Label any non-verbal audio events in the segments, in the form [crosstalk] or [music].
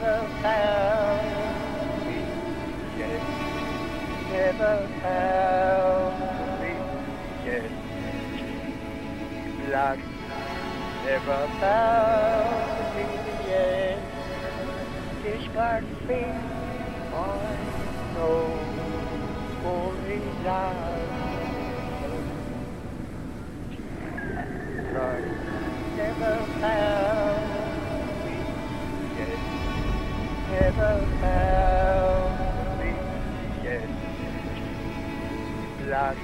never found me yet. Never found me yet. Luck never found me yet. This part of me I know holy love. Luck never found Never found me yet. Blood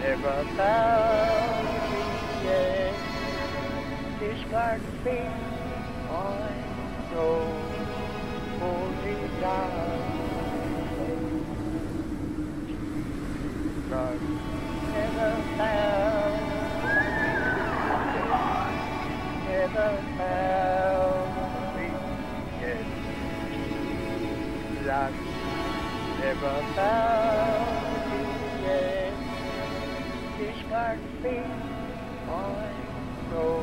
never found me yet. Discard me, I know, only love. never found the. This part me, I know,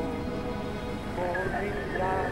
for me. life.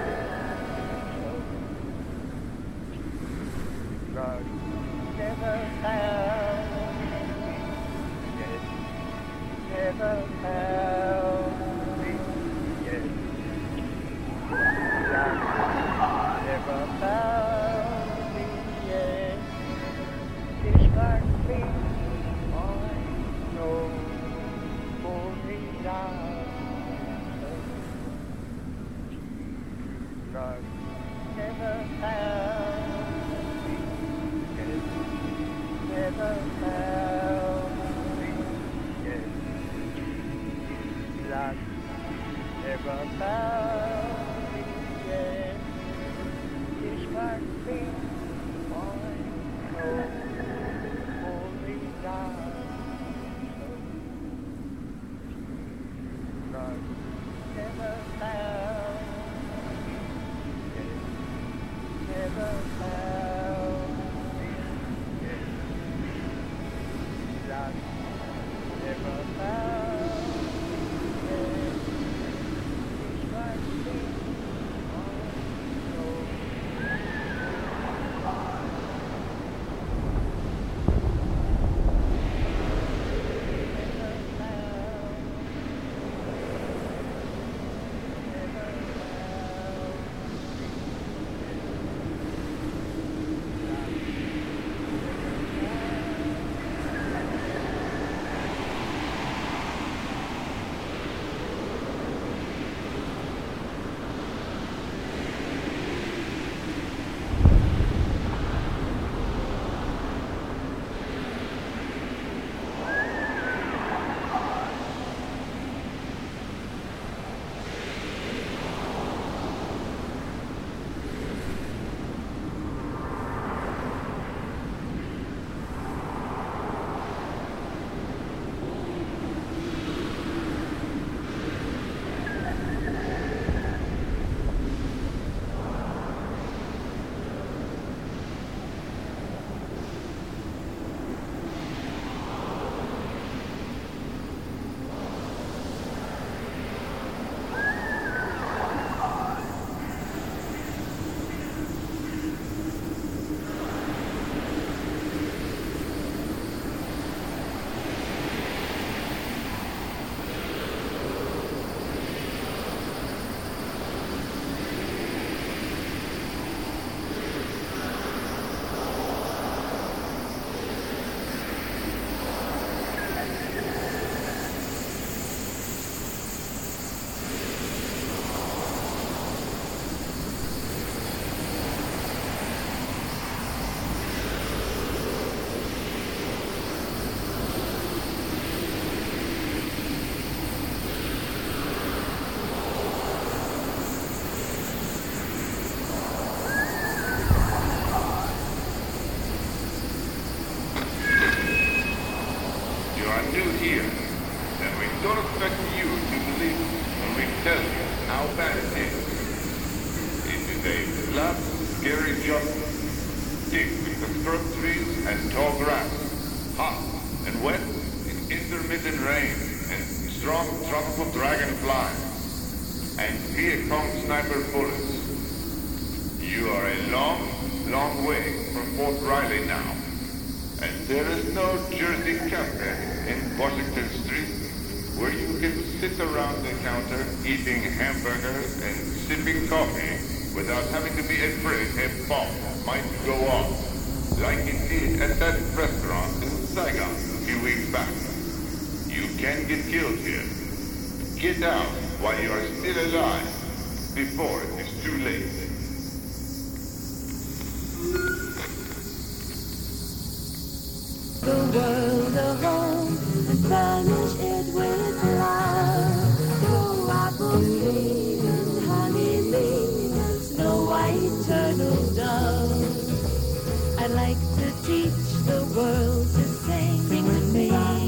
The world to sing, sing with me.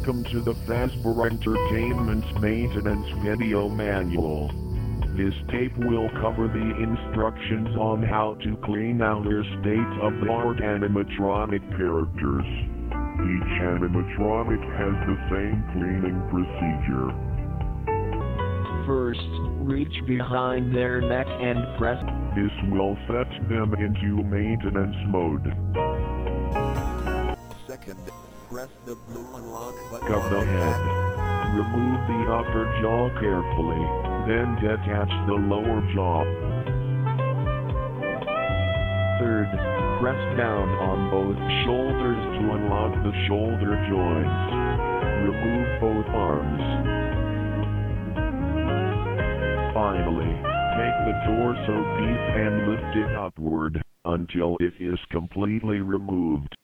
Welcome to the Fazbear Entertainment Maintenance Video Manual. This tape will cover the instructions on how to clean outer state-of-the-art animatronic characters. Each animatronic has the same cleaning procedure. First, reach behind their neck and press. This will set them into maintenance mode. Press the blue unlock button. The head. Remove the upper jaw carefully, then detach the lower jaw. Third, press down on both shoulders to unlock the shoulder joints. Remove both arms. Finally, take the torso piece and lift it upward until it is completely removed.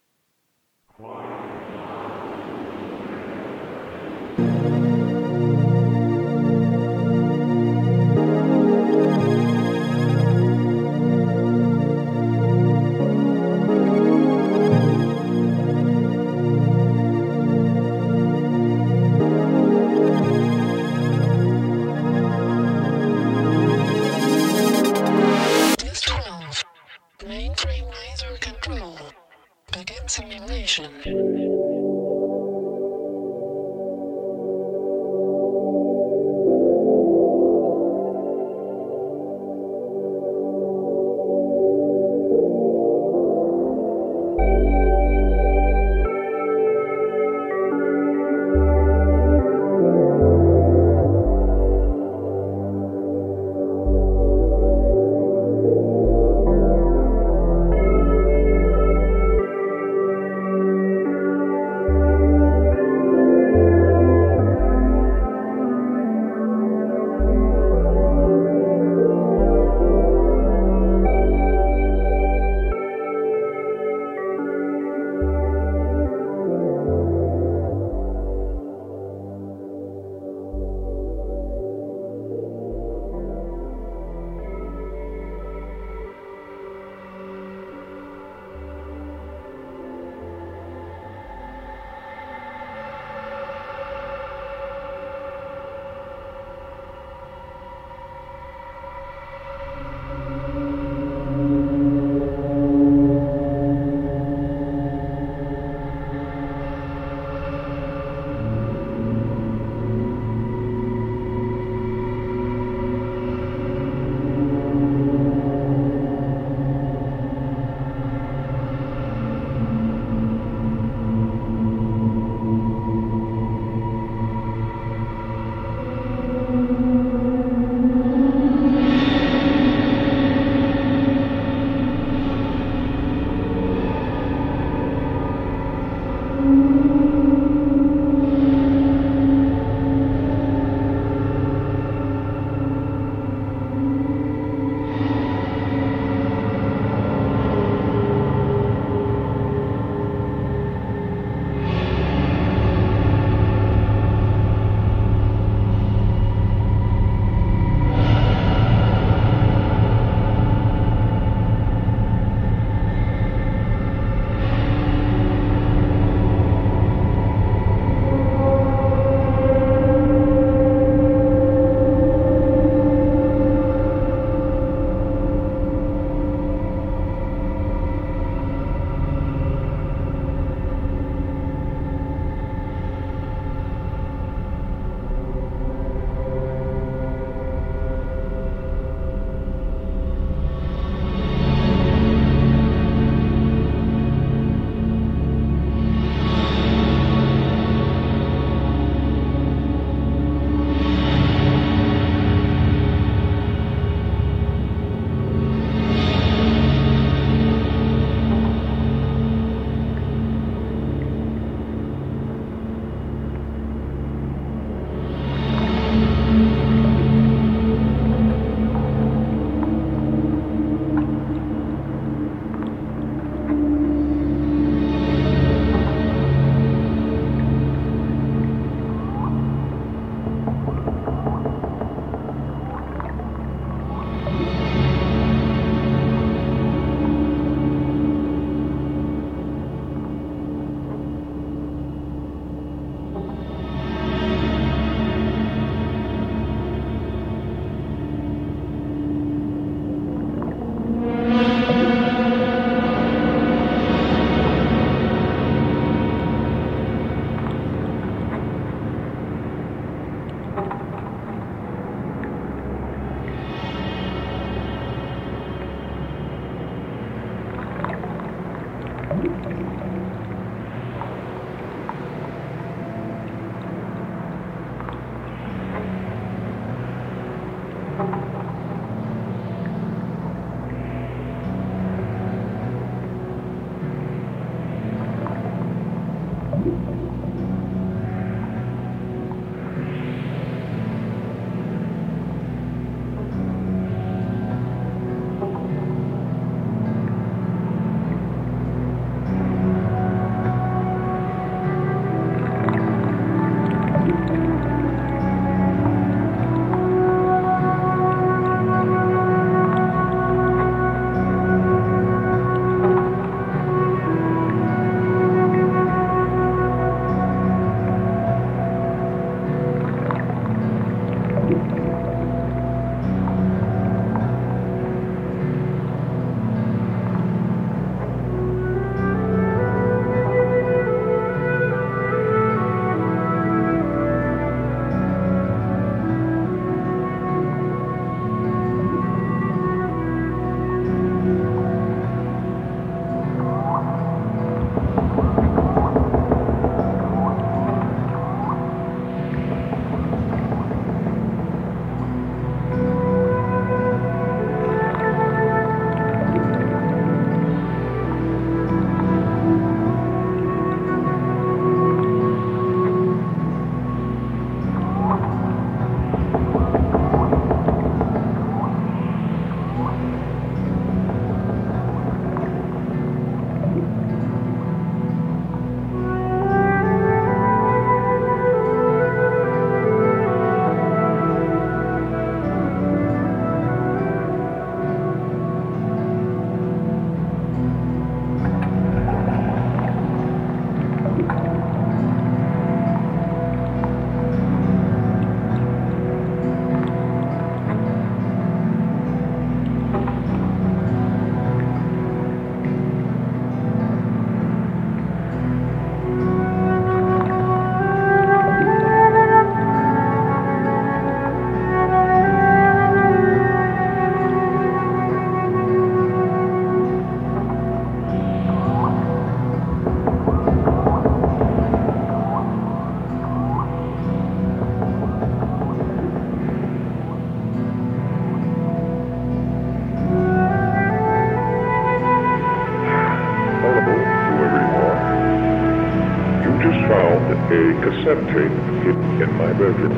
cemetery in my bedroom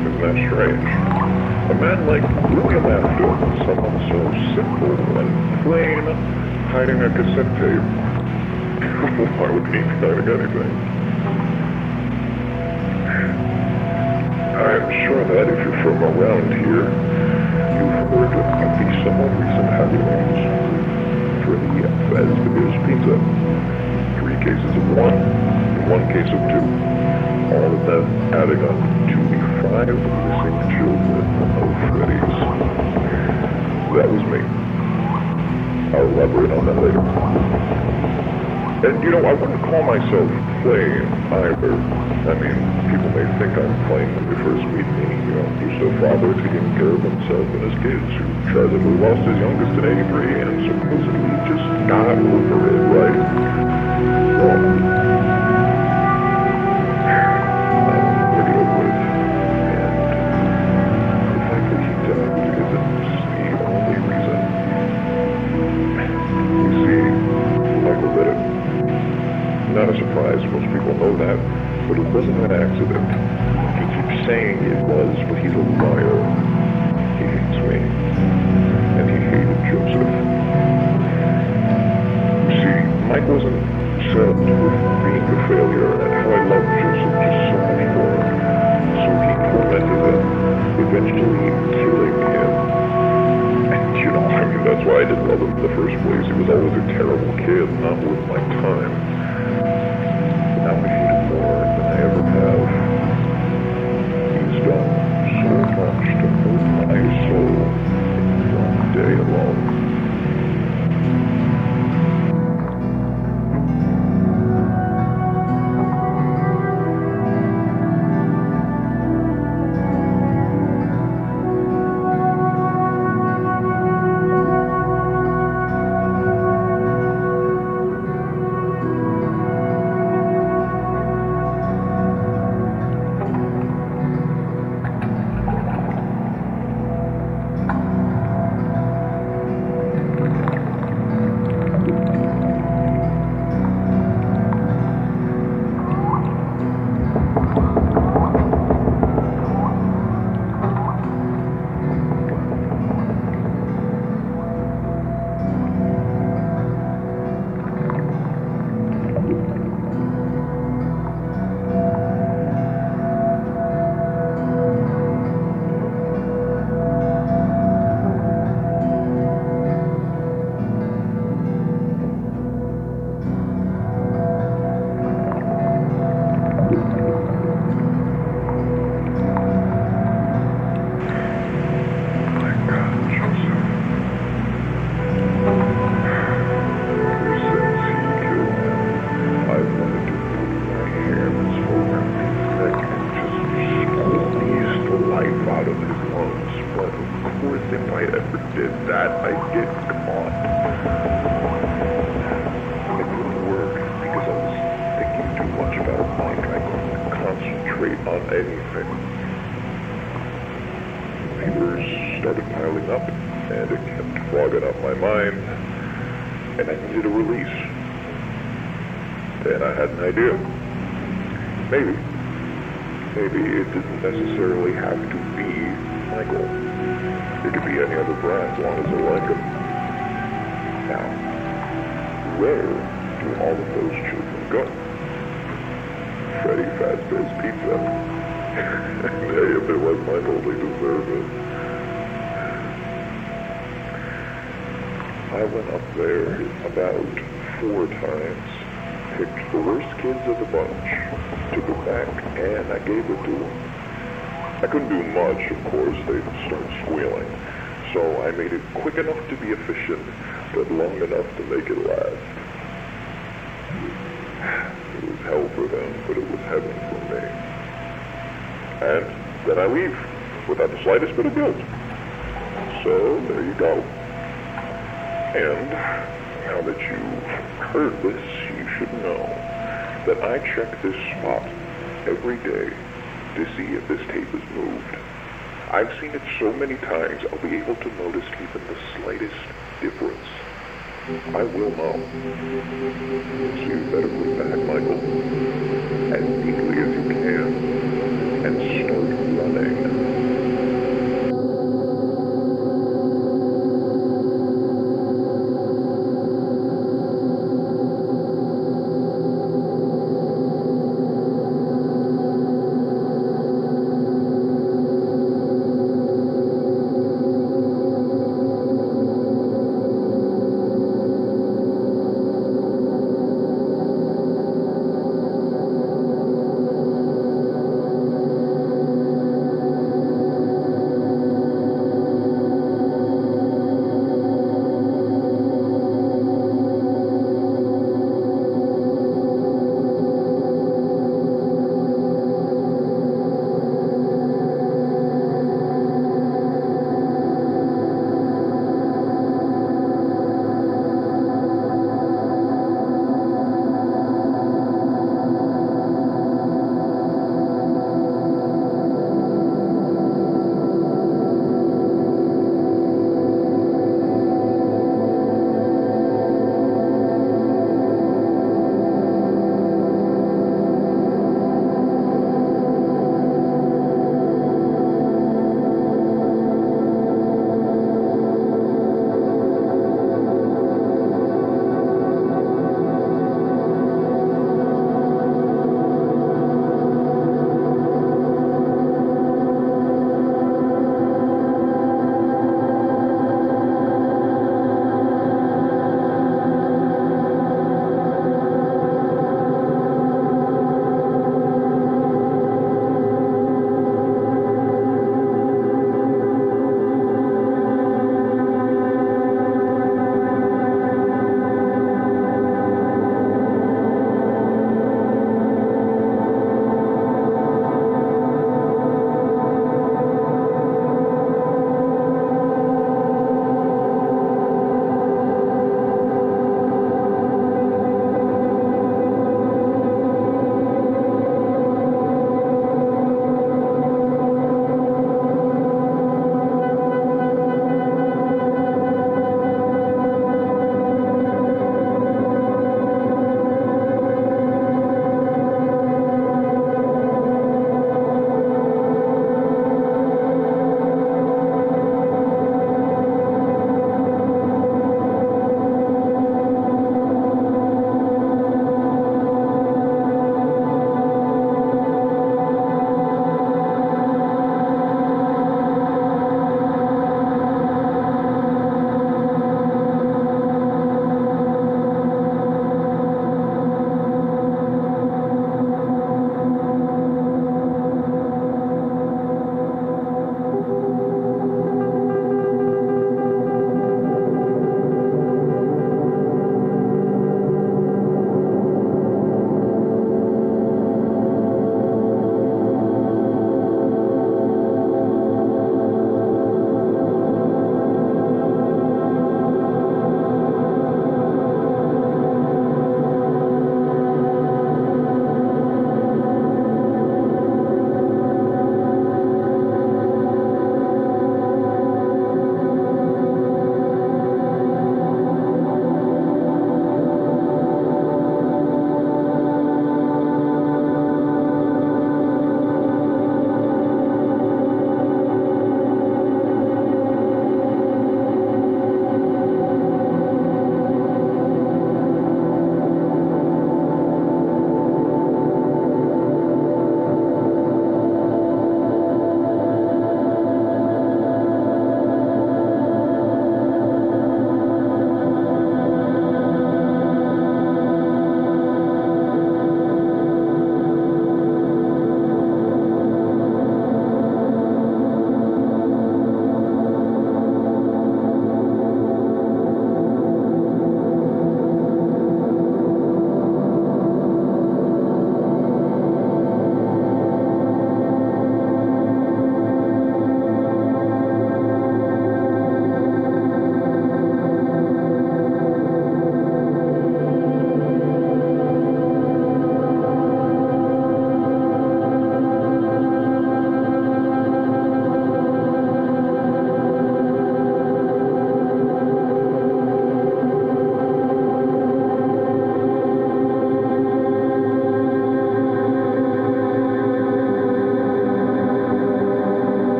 Isn't that strange? A man like William Afton, someone so simple and plain, hiding a cassette tape. [laughs] Why would he hide anything? elaborate on that later. And, you know, I wouldn't call myself plain either. I mean, people may think I'm plain when they first meet me, you know, just a father taking care of himself and his kids, who tragically lost his youngest at 83 and supposedly just got over it, right? I couldn't do much, of course, they'd start squealing, so I made it quick enough to be efficient, but long enough to make it last. It was hell for them, but it was heaven for me. And then I leave, without the slightest bit of guilt. So, there you go. And now that you've heard this, you should know that I check this spot every day to see if this tape is moved. I've seen it so many times, I'll be able to notice even the slightest difference. I will know. So you better put back, Michael, as neatly as you can, and start running.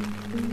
Thank you.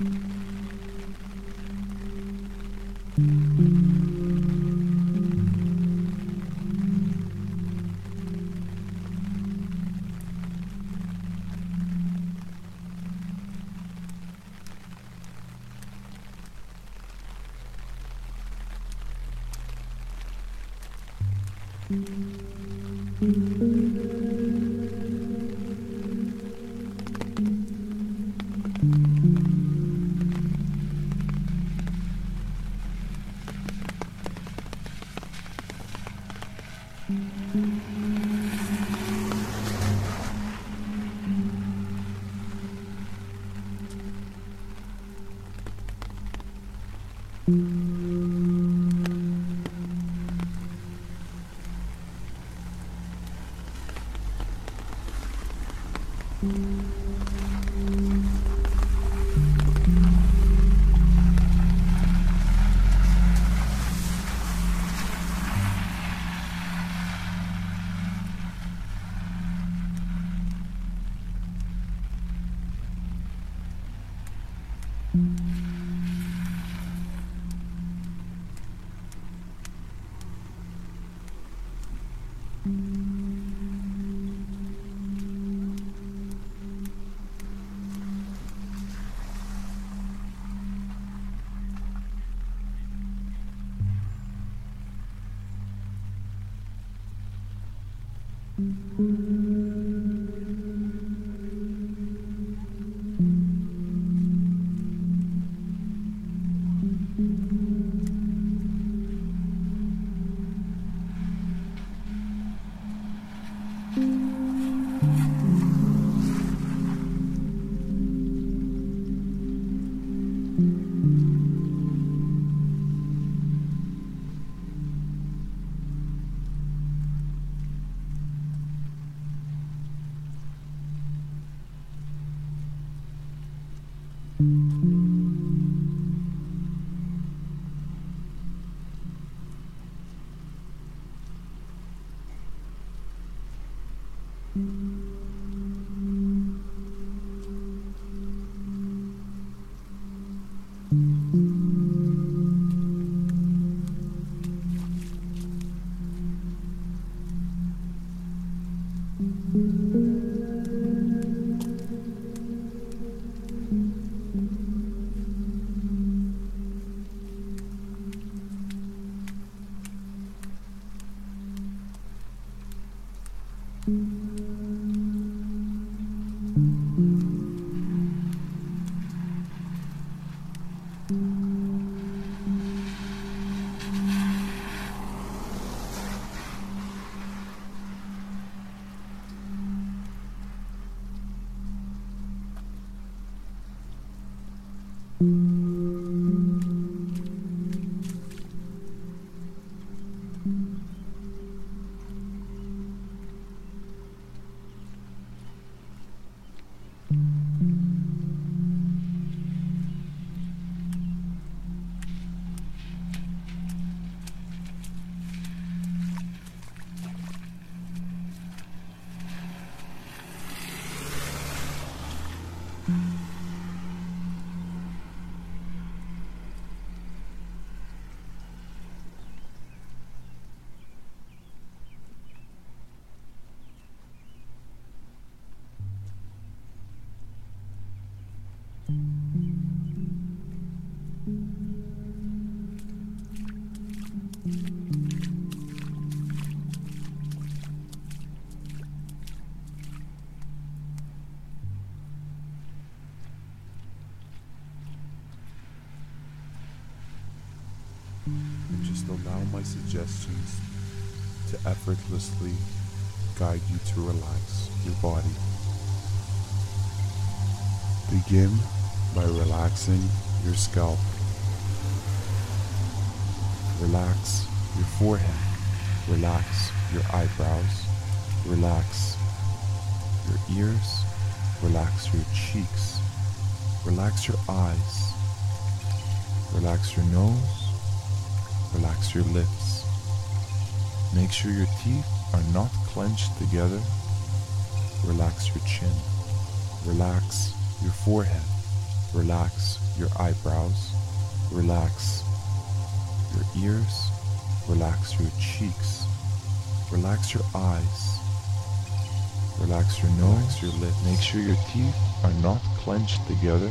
Mm-hmm. うん。Mm-hmm. And just allow my suggestions to effortlessly guide you to relax your body. Begin by relaxing your scalp. Relax your forehead. Relax your eyebrows. Relax your ears. Relax your cheeks. Relax your eyes. Relax your nose. Relax your lips. Make sure your teeth are not clenched together. Relax your chin. Relax your forehead. Relax your eyebrows. Relax your ears. Relax your cheeks. Relax your eyes. Relax your nose, your lips. Make sure your teeth are not clenched together.